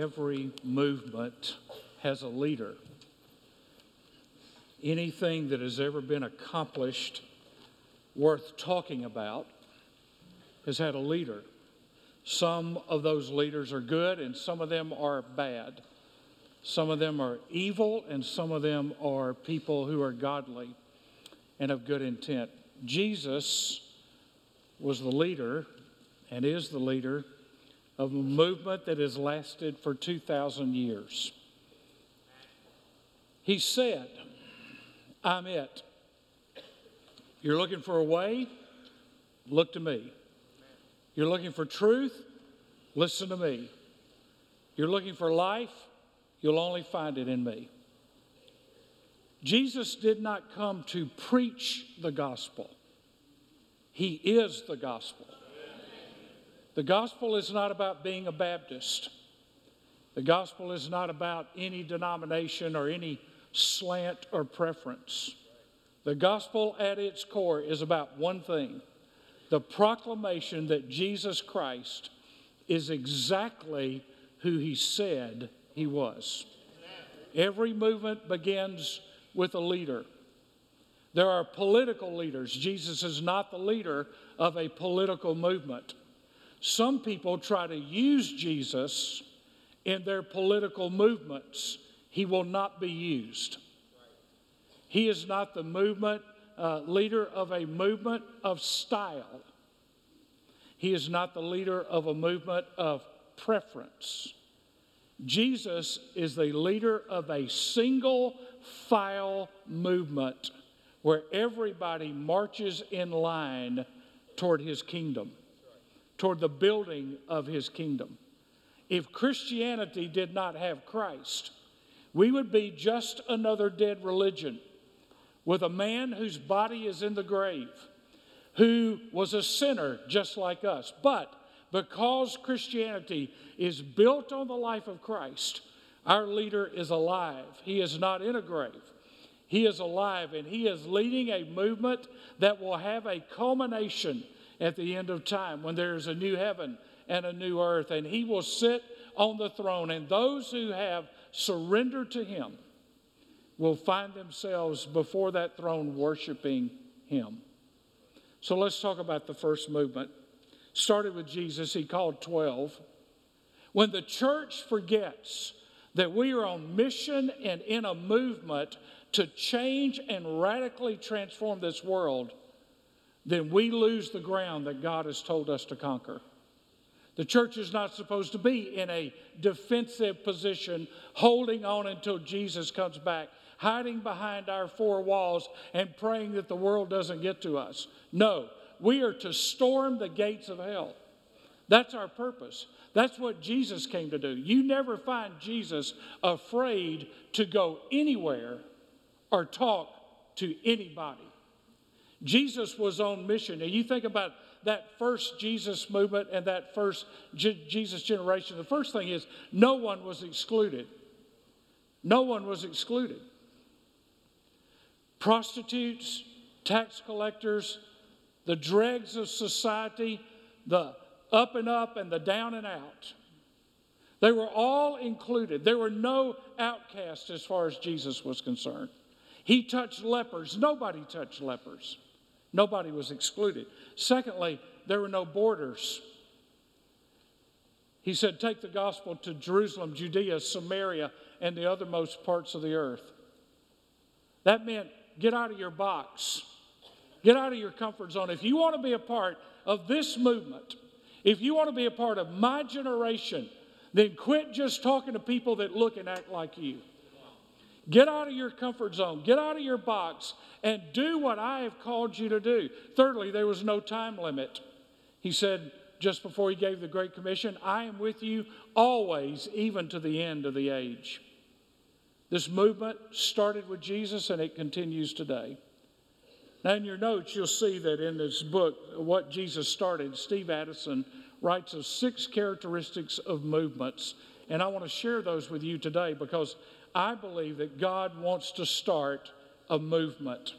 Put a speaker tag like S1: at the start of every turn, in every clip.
S1: every movement has a leader. Anything that has ever been accomplished worth talking about has had a leader. Some of those leaders are good and some of them are bad. Some of them are evil and some of them are people who are godly and of good intent. Jesus was the leader and is the leader of a movement that has lasted for 2,000 years. He said, I'm it. You're looking for a way? Look to me. You're looking for truth? Listen to me. You're looking for life? You'll only find it in me. Jesus did not come to preach the gospel, He is the gospel. The gospel is not about being a Baptist. The gospel is not about any denomination or any slant or preference. The gospel at its core is about one thing the proclamation that Jesus Christ is exactly who he said he was. Every movement begins with a leader. There are political leaders. Jesus is not the leader of a political movement. Some people try to use Jesus in their political movements. He will not be used. He is not the movement uh, leader of a movement of style. He is not the leader of a movement of preference. Jesus is the leader of a single file movement where everybody marches in line toward his kingdom toward the building of his kingdom. If Christianity did not have Christ, we would be just another dead religion with a man whose body is in the grave, who was a sinner just like us. But because Christianity is built on the life of Christ, our leader is alive. He is not in a grave. He is alive and he is leading a movement that will have a culmination at the end of time when there's a new heaven and a new earth, and he will sit on the throne. And those who have surrendered to him will find themselves before that throne worshiping him. So let's talk about the first movement. Started with Jesus, he called 12. When the church forgets that we are on mission and in a movement to change and radically transform this world, then we lose the ground that God has told us to conquer. The church is not supposed to be in a defensive position, holding on until Jesus comes back, hiding behind our four walls and praying that the world doesn't get to us. No, we are to storm the gates of hell. That's our purpose. That's what Jesus came to do. You never find Jesus afraid to go anywhere or talk to anybody. Jesus was on mission. And you think about that first Jesus movement and that first J- Jesus generation, the first thing is no one was excluded. No one was excluded. Prostitutes, tax collectors, the dregs of society, the up and up and the down and out. They were all included. There were no outcasts as far as Jesus was concerned. He touched lepers. Nobody touched lepers. Nobody was excluded. Secondly, there were no borders. He said, Take the gospel to Jerusalem, Judea, Samaria, and the othermost parts of the earth. That meant get out of your box, get out of your comfort zone. If you want to be a part of this movement, if you want to be a part of my generation, then quit just talking to people that look and act like you. Get out of your comfort zone, get out of your box, and do what I have called you to do. Thirdly, there was no time limit. He said just before he gave the Great Commission, I am with you always, even to the end of the age. This movement started with Jesus and it continues today. Now, in your notes, you'll see that in this book, What Jesus Started, Steve Addison writes of six characteristics of movements. And I want to share those with you today because I believe that God wants to start a movement.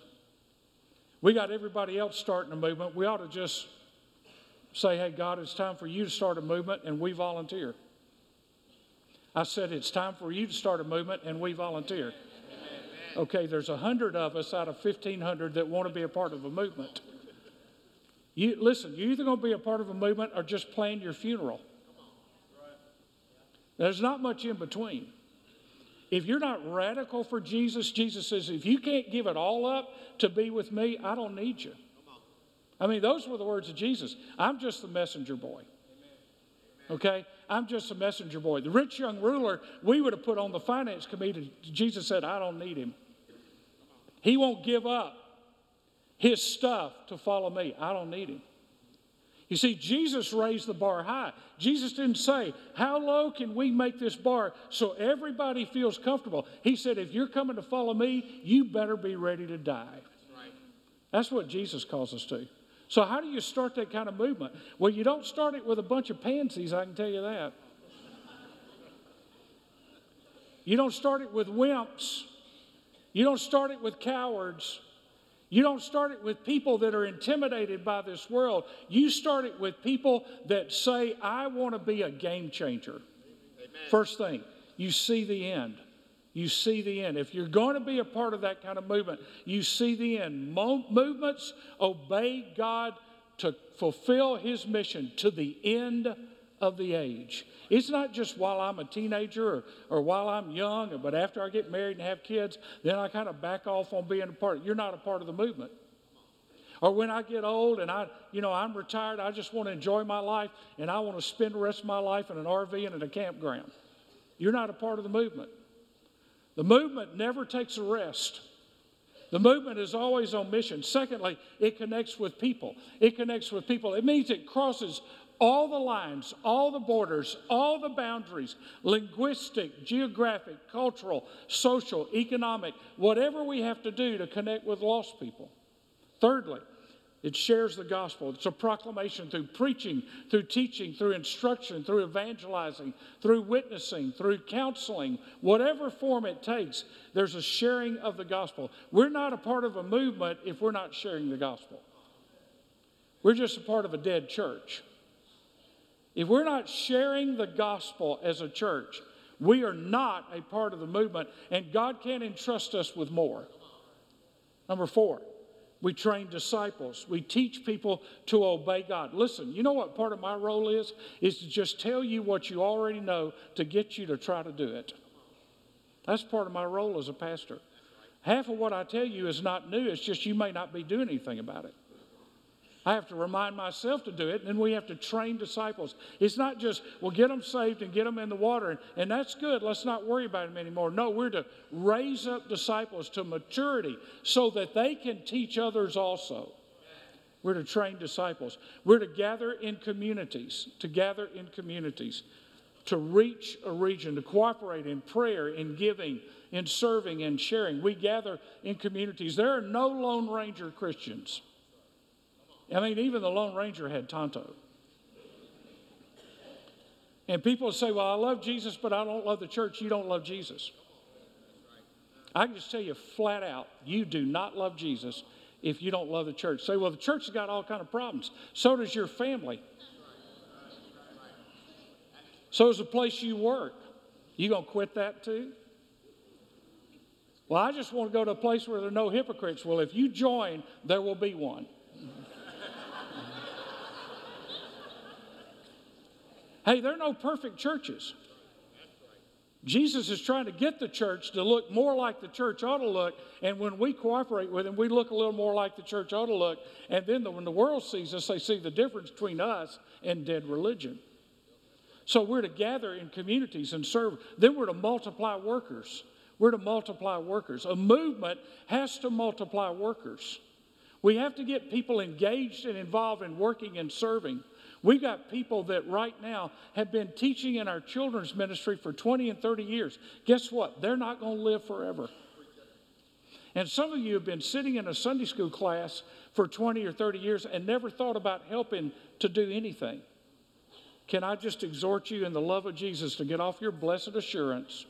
S1: We got everybody else starting a movement. We ought to just say, hey, God, it's time for you to start a movement, and we volunteer. I said, It's time for you to start a movement, and we volunteered. Okay, there's a hundred of us out of 1,500 that want to be a part of a movement. You, listen, you're either going to be a part of a movement or just plan your funeral. There's not much in between. If you're not radical for Jesus, Jesus says, if you can't give it all up to be with me, I don't need you. I mean, those were the words of Jesus. I'm just the messenger boy. Okay? I'm just a messenger boy. The rich young ruler, we would have put on the finance committee. Jesus said, I don't need him. He won't give up his stuff to follow me. I don't need him. You see, Jesus raised the bar high. Jesus didn't say, How low can we make this bar so everybody feels comfortable? He said, If you're coming to follow me, you better be ready to die. That's, right. That's what Jesus calls us to. So, how do you start that kind of movement? Well, you don't start it with a bunch of pansies, I can tell you that. You don't start it with wimps. You don't start it with cowards. You don't start it with people that are intimidated by this world. You start it with people that say, I want to be a game changer. Amen. First thing, you see the end. You see the end. If you're going to be a part of that kind of movement, you see the end. Mo- movements obey God to fulfill His mission to the end of the age. It's not just while I'm a teenager or, or while I'm young, but after I get married and have kids, then I kind of back off on being a part. You're not a part of the movement. Or when I get old and I, you know, I'm retired, I just want to enjoy my life and I want to spend the rest of my life in an RV and in a campground. You're not a part of the movement. The movement never takes a rest. The movement is always on mission. Secondly, it connects with people. It connects with people. It means it crosses all the lines, all the borders, all the boundaries linguistic, geographic, cultural, social, economic whatever we have to do to connect with lost people. Thirdly, it shares the gospel. It's a proclamation through preaching, through teaching, through instruction, through evangelizing, through witnessing, through counseling, whatever form it takes, there's a sharing of the gospel. We're not a part of a movement if we're not sharing the gospel. We're just a part of a dead church. If we're not sharing the gospel as a church, we are not a part of the movement, and God can't entrust us with more. Number four, we train disciples. We teach people to obey God. Listen, you know what part of my role is? Is to just tell you what you already know to get you to try to do it. That's part of my role as a pastor. Half of what I tell you is not new, it's just you may not be doing anything about it. I have to remind myself to do it, and then we have to train disciples. It's not just, well, get them saved and get them in the water, and, that's good. Let's not worry about them anymore. No, we're to raise up disciples to maturity so that they can teach others also. We're to train disciples. We're to gather in communities, to gather in communities, to reach a region, to cooperate in prayer, in giving, in serving, and sharing. We gather in communities. There are no Lone Ranger Christians. I mean, even the Lone Ranger had Tonto. And people say, Well, I love Jesus, but I don't love the church. You don't love Jesus. I can just tell you flat out, you do not love Jesus if you don't love the church. Say, well, the church has got all kind of problems. So does your family. So does the place you work. You gonna quit that too? Well, I just want to go to a place where there are no hypocrites. Well, if you join, there will be one. Hey, there are no perfect churches. Jesus is trying to get the church to look more like the church ought to look. And when we cooperate with Him, we look a little more like the church ought to look. And then the, when the world sees us, they see the difference between us and dead religion. So we're to gather in communities and serve. Then we're to multiply workers. We're to multiply workers. A movement has to multiply workers. We have to get people engaged and involved in working and serving. We got people that right now have been teaching in our children's ministry for 20 and 30 years. Guess what? They're not going to live forever. And some of you have been sitting in a Sunday school class for 20 or 30 years and never thought about helping to do anything. Can I just exhort you in the love of Jesus to get off your blessed assurance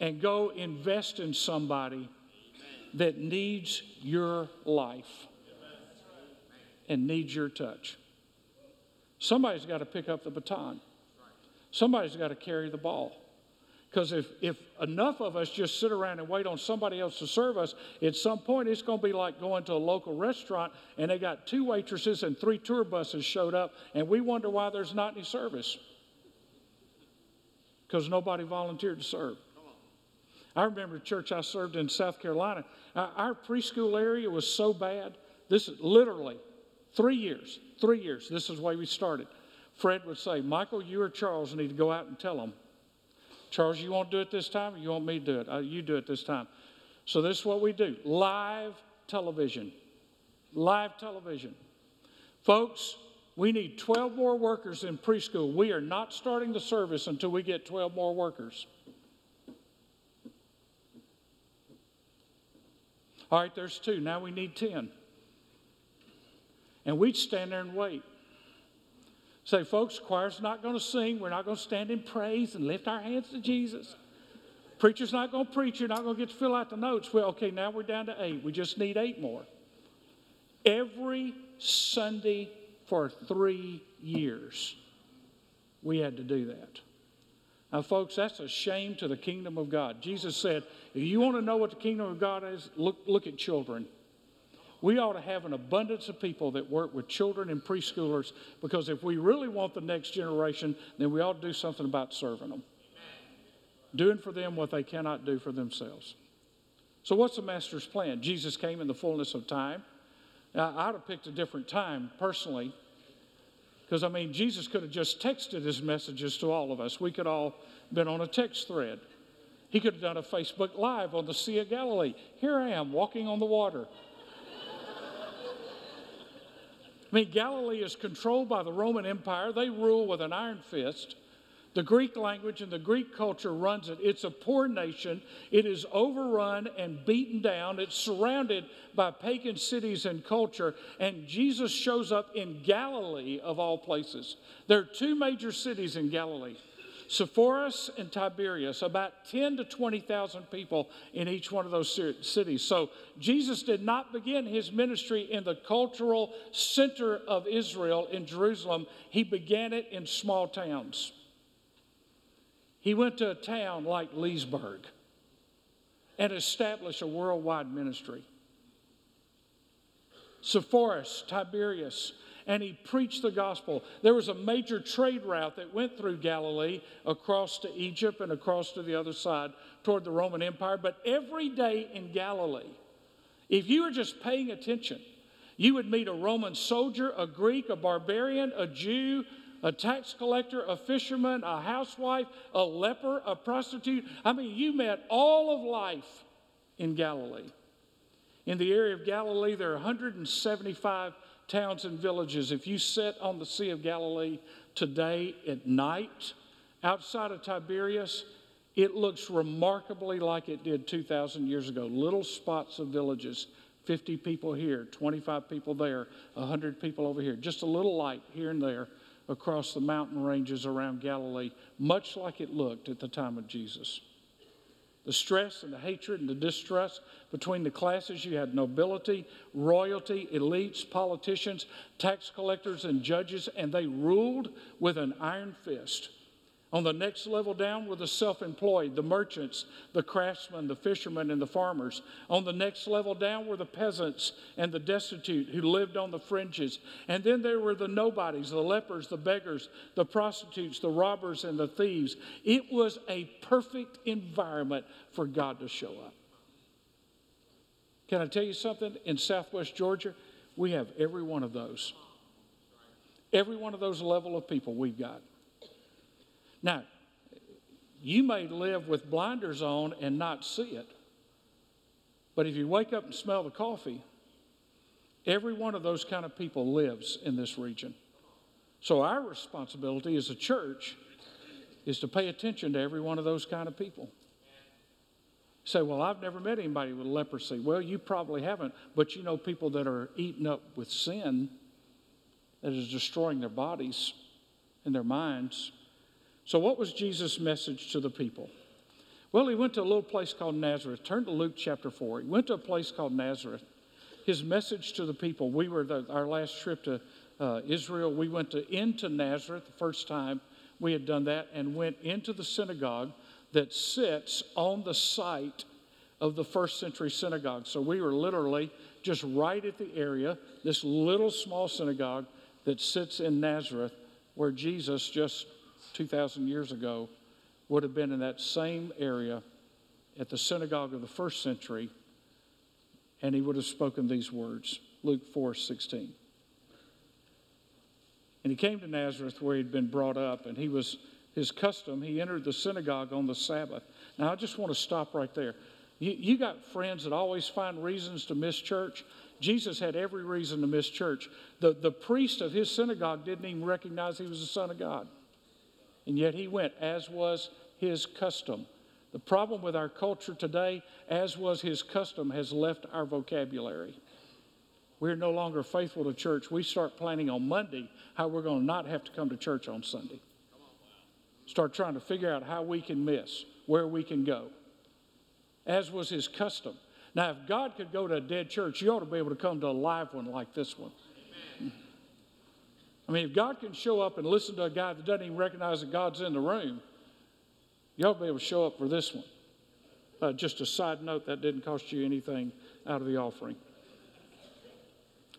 S1: and go invest in somebody that needs your life? And needs your touch. Somebody's got to pick up the baton. Somebody's got to carry the ball. Because if, if enough of us just sit around and wait on somebody else to serve us, at some point it's going to be like going to a local restaurant and they got two waitresses and three tour buses showed up, and we wonder why there's not any service. Because nobody volunteered to serve. I remember a church I served in South Carolina. Our preschool area was so bad. This is literally three years, three years. This is way we started. Fred would say, Michael, you or Charles need to go out and tell them Charles, you want to do it this time or you want me to do it? Uh, you do it this time. So, this is what we do live television. Live television. Folks, we need 12 more workers in preschool. We are not starting the service until we get 12 more workers. All right, there's two. Now we need 10. And we'd stand there and wait. Say, folks, choir's not going to sing. We're not going to stand in praise and lift our hands to Jesus. Preacher's not going to preach. You're not going to get to fill out the notes. Well, okay, now we're down to eight. We just need eight more. Every Sunday for three years, we had to do that. Now, folks, that's a shame to the kingdom of God. Jesus said, if you want to know what the kingdom of God is, look, look at children we ought to have an abundance of people that work with children and preschoolers because if we really want the next generation, then we ought to do something about serving them, doing for them what they cannot do for themselves. So, what's the master's plan? Jesus came in the fullness of time. Now, I'd have picked a different time personally because, I mean, Jesus could have just texted his messages to all of us. We could all been on a text thread. He could have done a Facebook Live on the Sea of Galilee. Here I am walking on the water. I mean, Galilee is controlled by the Roman Empire. They rule with an iron fist. The Greek language and the Greek culture runs it. It's a poor nation. It is overrun and beaten down. It's surrounded by pagan cities and culture. And Jesus shows up in Galilee, of all places. There are two major cities in Galilee Sepphoris and Tiberias, about 10 to 20,000 people in each one of those cities. So Jesus did not begin his ministry in the cultural center of Israel in Jerusalem, he began it in small towns. He went to a town like Leesburg and established a worldwide ministry. Sepphoris, Tiberias, and he preached the gospel. There was a major trade route that went through Galilee across to Egypt and across to the other side toward the Roman Empire. But every day in Galilee, if you were just paying attention, you would meet a Roman soldier, a Greek, a barbarian, a Jew, a tax collector, a fisherman, a housewife, a leper, a prostitute. I mean, you met all of life in Galilee. In the area of Galilee, there are 175 towns and villages. If you sit on the Sea of Galilee today at night outside of Tiberias, it looks remarkably like it did 2,000 years ago. Little spots of villages, 50 people here, 25 people there, 100 people over here. Just a little light here and there across the mountain ranges around Galilee, much like it looked at the time of Jesus the stress and the hatred and the distrust between the classes. You had nobility, royalty, elites, politicians, tax collectors, and judges, and they ruled with an iron fist. On the next level down were the self employed, the merchants, the craftsmen, the fishermen, and the farmers. On the next level down were the peasants and the destitute who lived on the fringes. And then there were the nobodies, the lepers, the beggars, the prostitutes, the robbers, and the thieves. It was a perfect environment for God to show up. Can I tell you something? In southwest Georgia, we have every one of those. Every one of those level of people we've got. Now, you may live with blinders on and not see it, but if you wake up and smell the coffee, every one of those kind of people lives in this region. So, our responsibility as a church is to pay attention to every one of those kind of people. say, well, I've never met anybody with leprosy. Well, you probably haven't, but you know people that are eaten up with sin that is destroying their bodies and their minds. So, what was Jesus' message to the people? Well, he went to a little place called Nazareth. Turn to Luke chapter 4. He went to a place called Nazareth. His message to the people we were the, our last trip to uh, Israel, we went to into Nazareth the first time we had done that and went into the synagogue that sits on the site of the first century synagogue. So we were literally just right at the area, this little small synagogue that sits in Nazareth, where Jesus just 2,000 years ago would have been in that same area at the synagogue of the first century, and he would have spoken these words Luke 4 16. And he came to Nazareth where he'd been brought up, and he was his custom, he entered the synagogue on the Sabbath. Now, I just want to stop right there. You, you got friends that always find reasons to miss church. Jesus had every reason to miss church. The, the priest of his synagogue didn't even recognize he was the Son of God. And yet he went, as was his custom. The problem with our culture today, as was his custom, has left our vocabulary. We're no longer faithful to church. We start planning on Monday how we're going to not have to come to church on Sunday. Start trying to figure out how we can miss, where we can go, as was his custom. Now, if God could go to a dead church, you ought to be able to come to a live one like this one. Amen. I mean, if God can show up and listen to a guy that doesn't even recognize that God's in the room, you ought to be able to show up for this one. Uh, just a side note, that didn't cost you anything out of the offering.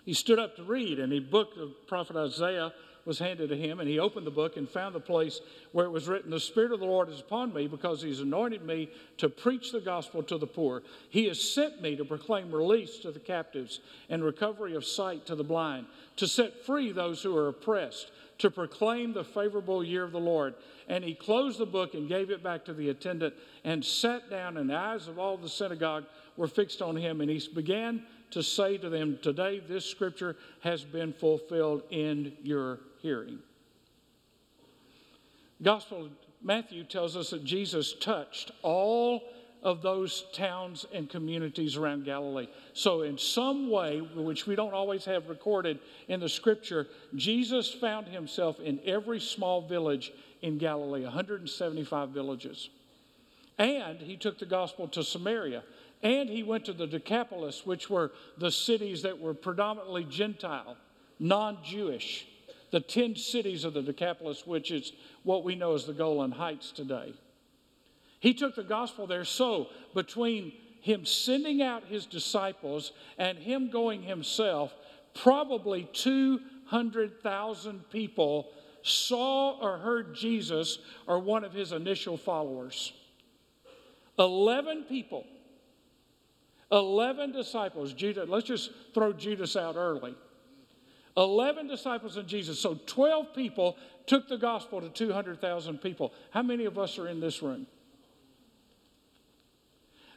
S1: He stood up to read, and the book of prophet Isaiah was handed to him, and he opened the book and found the place where it was written, The Spirit of the Lord is upon me because he's anointed me to preach the gospel to the poor. He has sent me to proclaim release to the captives and recovery of sight to the blind, to set free those who are oppressed, to proclaim the favorable year of the Lord. And he closed the book and gave it back to the attendant and sat down, and the eyes of all the synagogue were fixed on him, and he began to say to them, Today this scripture has been fulfilled in your hearing. Gospel Matthew tells us that Jesus touched all of those towns and communities around Galilee. So, in some way, which we don't always have recorded in the scripture, Jesus found himself in every small village in Galilee, 175 villages. And he took the gospel to Samaria. And he went to the Decapolis, which were the cities that were predominantly Gentile, non Jewish the 10 cities of the Decapolis, which is what we know as the Golan Heights today. He took the gospel there. So, between him sending out his disciples and him going himself, probably 200,000 people saw or heard Jesus or one of his initial followers. 11 people, 11 disciples. Judas, let's just throw Judas out early. 11 disciples of Jesus. So 12 people took the gospel to 200,000 people. How many of us are in this room?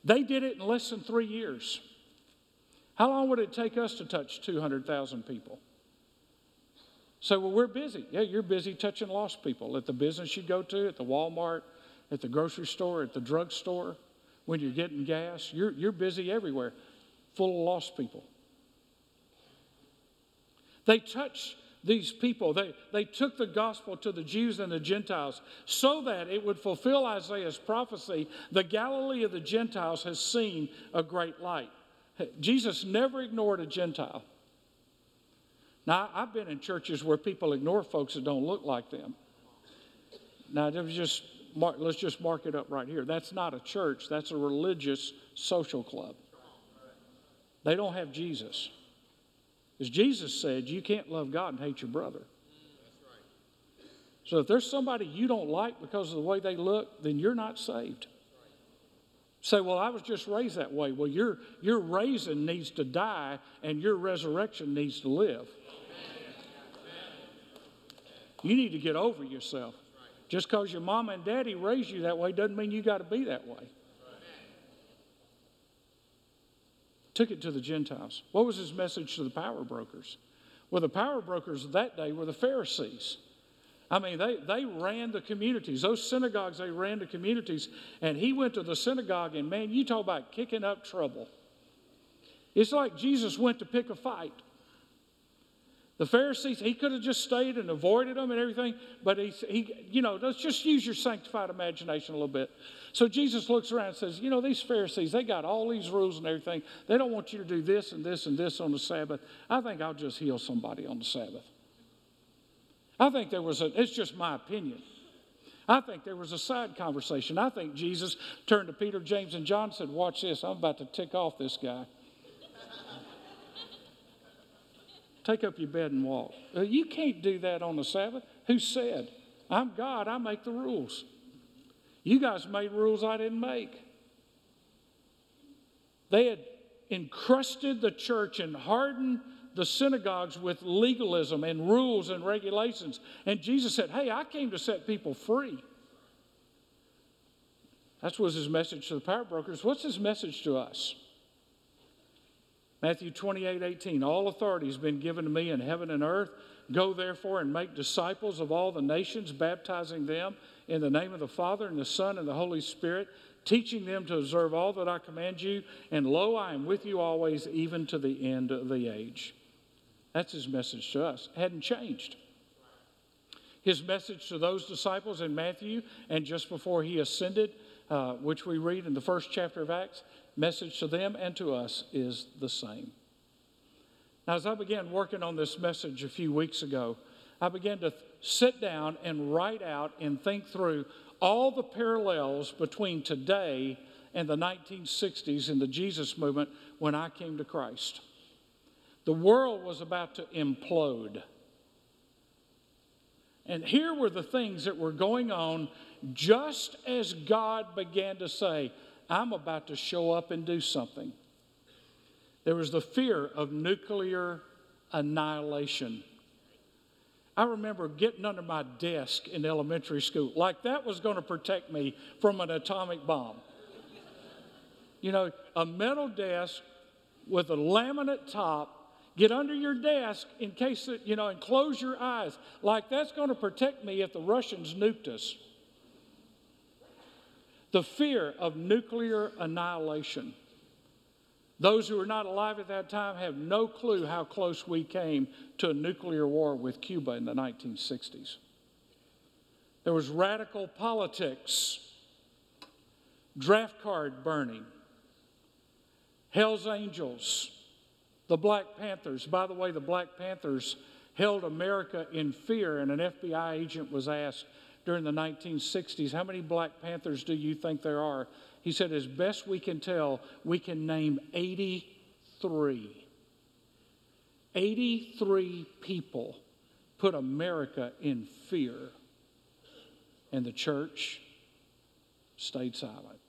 S1: They did it in less than three years. How long would it take us to touch 200,000 people? So, well, we're busy. Yeah, you're busy touching lost people at the business you go to, at the Walmart, at the grocery store, at the drugstore, when you're getting gas. You're, you're busy everywhere, full of lost people. They touched these people. They, they took the gospel to the Jews and the Gentiles so that it would fulfill Isaiah's prophecy the Galilee of the Gentiles has seen a great light. Jesus never ignored a Gentile. Now, I've been in churches where people ignore folks that don't look like them. Now, just let's just mark it up right here. That's not a church, that's a religious social club. They don't have Jesus. As Jesus said, you can't love God and hate your brother. So if there's somebody you don't like because of the way they look, then you're not saved. Say, well, I was just raised that way. Well, your, your raising needs to die and your resurrection needs to live. You need to get over yourself. Just because your mama and daddy raised you that way doesn't mean you got to be that way. Took it to the Gentiles. What was his message to the power brokers? Well, the power brokers of that day were the Pharisees. I mean, they, they ran the communities. Those synagogues, they ran the communities. And he went to the synagogue, and man, you talk about kicking up trouble. It's like Jesus went to pick a fight. The Pharisees, he could have just stayed and avoided them and everything, but he, he, you know, let's just use your sanctified imagination a little bit. So Jesus looks around and says, You know, these Pharisees, they got all these rules and everything. They don't want you to do this and this and this on the Sabbath. I think I'll just heal somebody on the Sabbath. I think there was a, it's just my opinion. I think there was a side conversation. I think Jesus turned to Peter, James, and John and said, Watch this, I'm about to tick off this guy. Take up your bed and walk. Uh, you can't do that on the Sabbath. Who said? I'm God, I make the rules. You guys made rules I didn't make. They had encrusted the church and hardened the synagogues with legalism and rules and regulations. And Jesus said, Hey, I came to set people free. That was his message to the power brokers. What's his message to us? Matthew 28 18. All authority has been given to me in heaven and earth. Go therefore and make disciples of all the nations, baptizing them in the name of the Father and the Son and the Holy Spirit, teaching them to observe all that I command you. And lo, I am with you always, even to the end of the age. That's his message to us. Hadn't changed. His message to those disciples in Matthew and just before he ascended, uh, which we read in the first chapter of Acts, message to them and to us is the same. Now, as I began working on this message a few weeks ago, I began to sit down and write out and think through all the parallels between today and the 1960s in the Jesus movement when I came to Christ. The world was about to implode. And here were the things that were going on just as God began to say, I'm about to show up and do something. There was the fear of nuclear annihilation. I remember getting under my desk in elementary school, like that was going to protect me from an atomic bomb. You know, a metal desk with a laminate top Get under your desk in case, you know, and close your eyes. Like that's going to protect me if the Russians nuked us. The fear of nuclear annihilation. Those who were not alive at that time have no clue how close we came to a nuclear war with Cuba in the 1960s. There was radical politics, draft card burning, Hell's Angels, the Black Panthers, by the way, the Black Panthers held America in fear, and an FBI agent was asked during the 1960s, How many Black Panthers do you think there are? He said, As best we can tell, we can name 83. 83 people put America in fear, and the church stayed silent.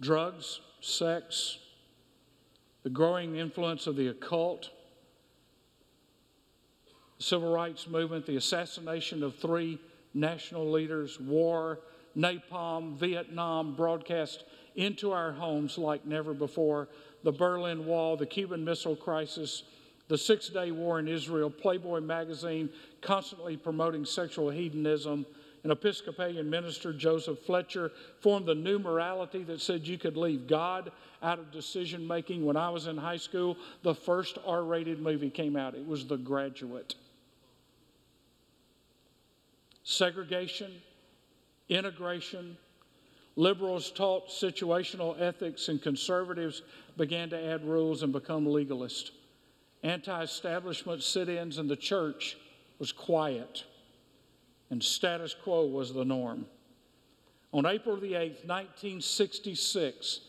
S1: Drugs, sex, the growing influence of the occult, civil rights movement, the assassination of three national leaders, war, napalm, Vietnam broadcast into our homes like never before, the Berlin Wall, the Cuban Missile Crisis, the Six Day War in Israel, Playboy magazine constantly promoting sexual hedonism, an Episcopalian minister, Joseph Fletcher, formed the new morality that said you could leave God out of decision making. When I was in high school, the first R rated movie came out. It was The Graduate. Segregation, integration, liberals taught situational ethics, and conservatives began to add rules and become legalist. Anti establishment sit ins in the church was quiet and status quo was the norm. On April the 8th, 1966,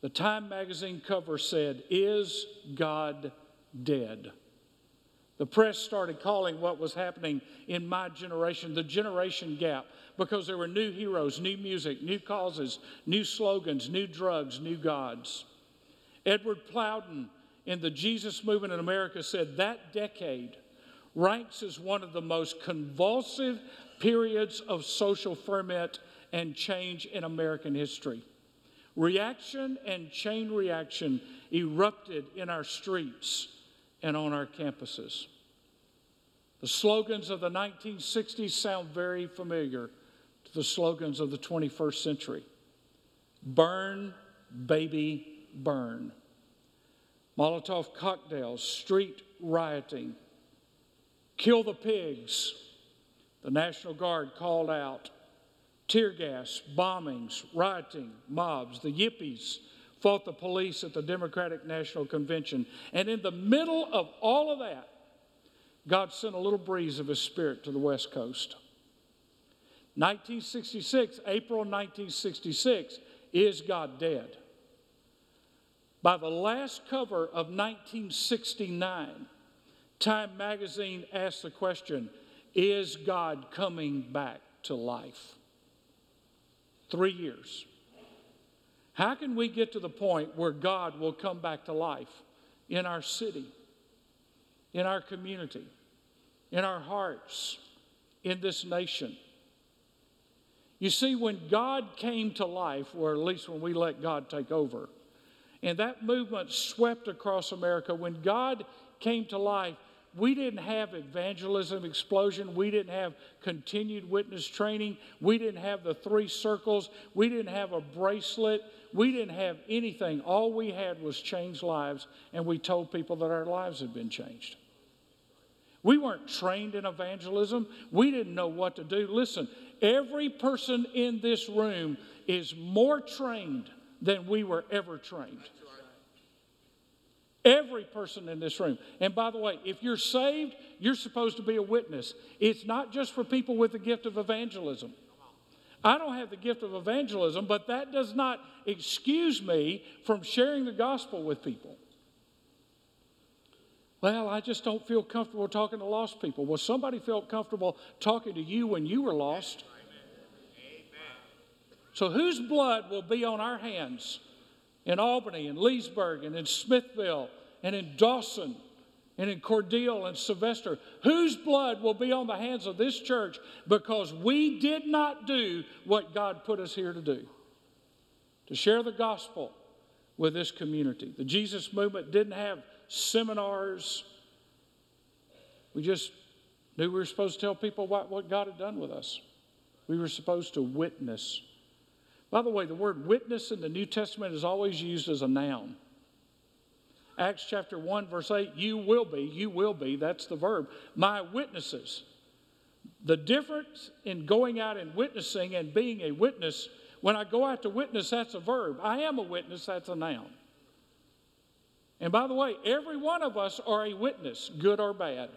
S1: the Time magazine cover said, Is God dead? The press started calling what was happening in my generation the generation gap because there were new heroes, new music, new causes, new slogans, new drugs, new gods. Edward Plowman in the Jesus movement in America said that decade ranks as one of the most convulsive periods of social ferment and change in American history. Reaction and chain reaction erupted in our streets and on our campuses. The slogans of the 1960s sound very familiar to the slogans of the 21st century Burn, baby, burn. Molotov cocktails, street rioting, Kill the pigs. The National Guard called out. Tear gas, bombings, rioting, mobs. The Yippies fought the police at the Democratic National Convention. And in the middle of all of that, God sent a little breeze of His Spirit to the West Coast. 1966, April 1966, is God dead? By the last cover of 1969, Time magazine asked the question Is God coming back to life? Three years. How can we get to the point where God will come back to life in our city, in our community, in our hearts, in this nation? You see, when God came to life, or at least when we let God take over, and that movement swept across America, when God came to life, we didn't have evangelism explosion. We didn't have continued witness training. We didn't have the three circles. We didn't have a bracelet. We didn't have anything. All we had was changed lives, and we told people that our lives had been changed. We weren't trained in evangelism. We didn't know what to do. Listen, every person in this room is more trained than we were ever trained. Every person in this room. And by the way, if you're saved, you're supposed to be a witness. It's not just for people with the gift of evangelism. I don't have the gift of evangelism, but that does not excuse me from sharing the gospel with people. Well, I just don't feel comfortable talking to lost people. Well, somebody felt comfortable talking to you when you were lost. So, whose blood will be on our hands in Albany and Leesburg and in Smithville and in Dawson and in Cordele and Sylvester? Whose blood will be on the hands of this church because we did not do what God put us here to do? To share the gospel with this community. The Jesus movement didn't have seminars. We just knew we were supposed to tell people what, what God had done with us. We were supposed to witness. By the way, the word witness in the New Testament is always used as a noun. Acts chapter 1, verse 8, you will be, you will be, that's the verb, my witnesses. The difference in going out and witnessing and being a witness, when I go out to witness, that's a verb. I am a witness, that's a noun. And by the way, every one of us are a witness, good or bad.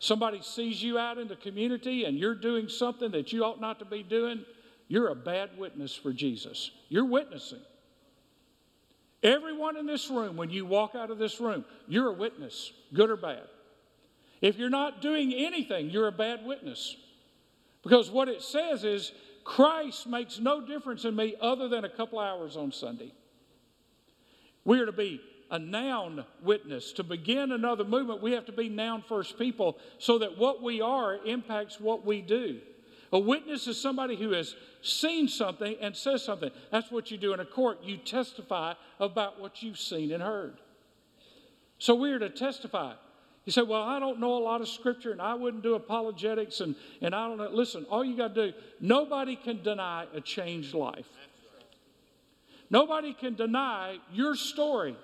S1: Somebody sees you out in the community and you're doing something that you ought not to be doing, you're a bad witness for Jesus. You're witnessing. Everyone in this room, when you walk out of this room, you're a witness, good or bad. If you're not doing anything, you're a bad witness. Because what it says is, Christ makes no difference in me other than a couple hours on Sunday. We are to be a noun witness. To begin another movement, we have to be noun first people so that what we are impacts what we do. A witness is somebody who has seen something and says something. That's what you do in a court. You testify about what you've seen and heard. So we are to testify. You say, Well, I don't know a lot of scripture and I wouldn't do apologetics and, and I don't know. Listen, all you got to do, nobody can deny a changed life. Nobody can deny your story.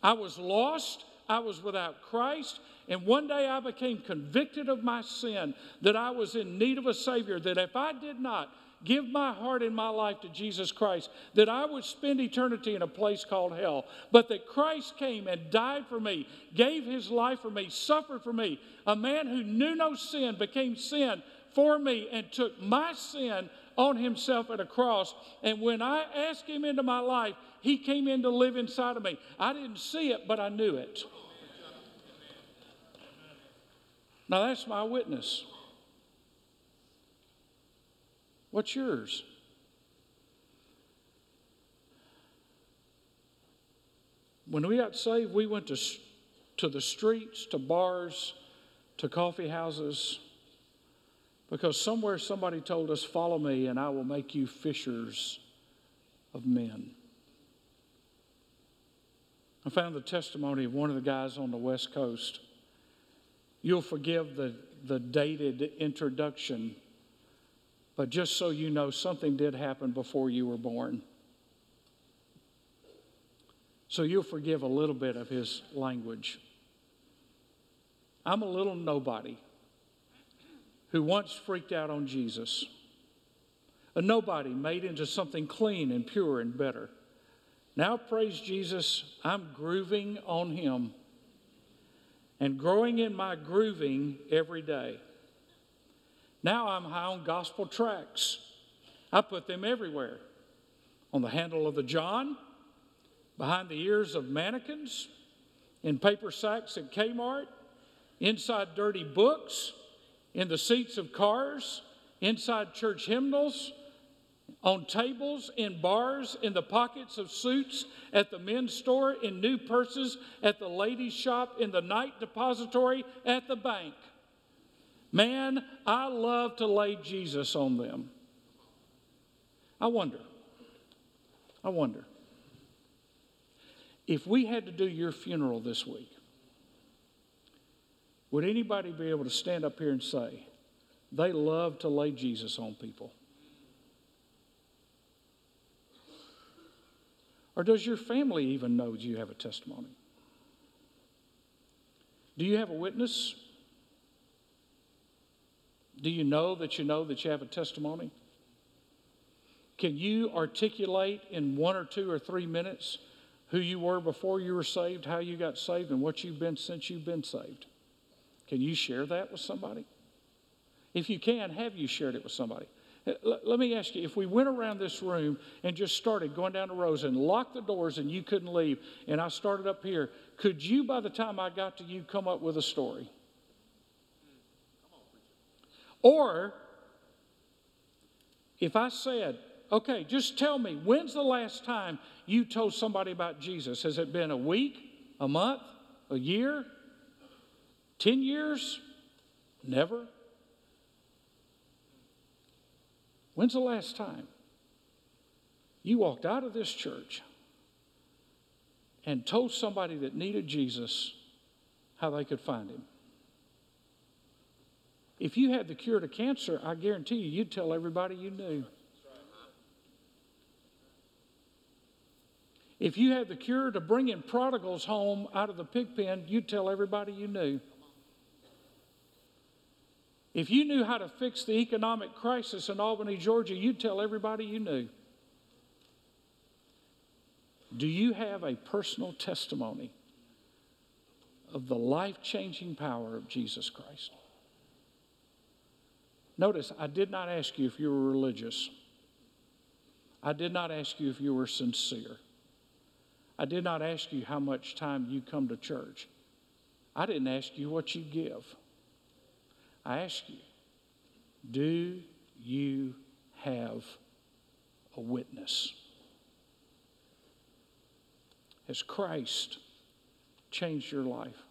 S1: I was lost, I was without Christ, and one day I became convicted of my sin, that I was in need of a Savior, that if I did not give my heart and my life to Jesus Christ, that I would spend eternity in a place called hell, but that Christ came and died for me, gave his life for me, suffered for me. A man who knew no sin became sin for me and took my sin on himself at a cross. And when I asked him into my life, he came in to live inside of me. I didn't see it, but I knew it. Now that's my witness. What's yours? When we got saved, we went to, to the streets, to bars, to coffee houses because somewhere somebody told us, Follow me, and I will make you fishers of men. I found the testimony of one of the guys on the West Coast. You'll forgive the, the dated introduction, but just so you know, something did happen before you were born. So you'll forgive a little bit of his language. I'm a little nobody who once freaked out on Jesus. A nobody made into something clean and pure and better. Now, praise Jesus, I'm grooving on Him and growing in my grooving every day. Now I'm high on gospel tracks. I put them everywhere on the handle of the John, behind the ears of mannequins, in paper sacks at Kmart, inside dirty books, in the seats of cars, inside church hymnals, on tables, in bars, in the pockets of suits, at the men's store, in new purses, at the ladies' shop, in the night depository, at the bank. Man, I love to lay Jesus on them. I wonder, I wonder, if we had to do your funeral this week, would anybody be able to stand up here and say, they love to lay Jesus on people? Or does your family even know you have a testimony? Do you have a witness? Do you know that you know that you have a testimony? Can you articulate in one or two or three minutes who you were before you were saved, how you got saved, and what you've been since you've been saved? Can you share that with somebody? If you can, have you shared it with somebody? Let me ask you if we went around this room and just started going down the rows and locked the doors and you couldn't leave, and I started up here, could you, by the time I got to you, come up with a story? Or if I said, okay, just tell me, when's the last time you told somebody about Jesus? Has it been a week, a month, a year, 10 years? Never. When's the last time you walked out of this church and told somebody that needed Jesus how they could find him? If you had the cure to cancer, I guarantee you, you'd tell everybody you knew. If you had the cure to bringing prodigals home out of the pig pen, you'd tell everybody you knew. If you knew how to fix the economic crisis in Albany, Georgia, you'd tell everybody you knew. Do you have a personal testimony of the life changing power of Jesus Christ? Notice, I did not ask you if you were religious. I did not ask you if you were sincere. I did not ask you how much time you come to church. I didn't ask you what you give. I ask you, do you have a witness? Has Christ changed your life?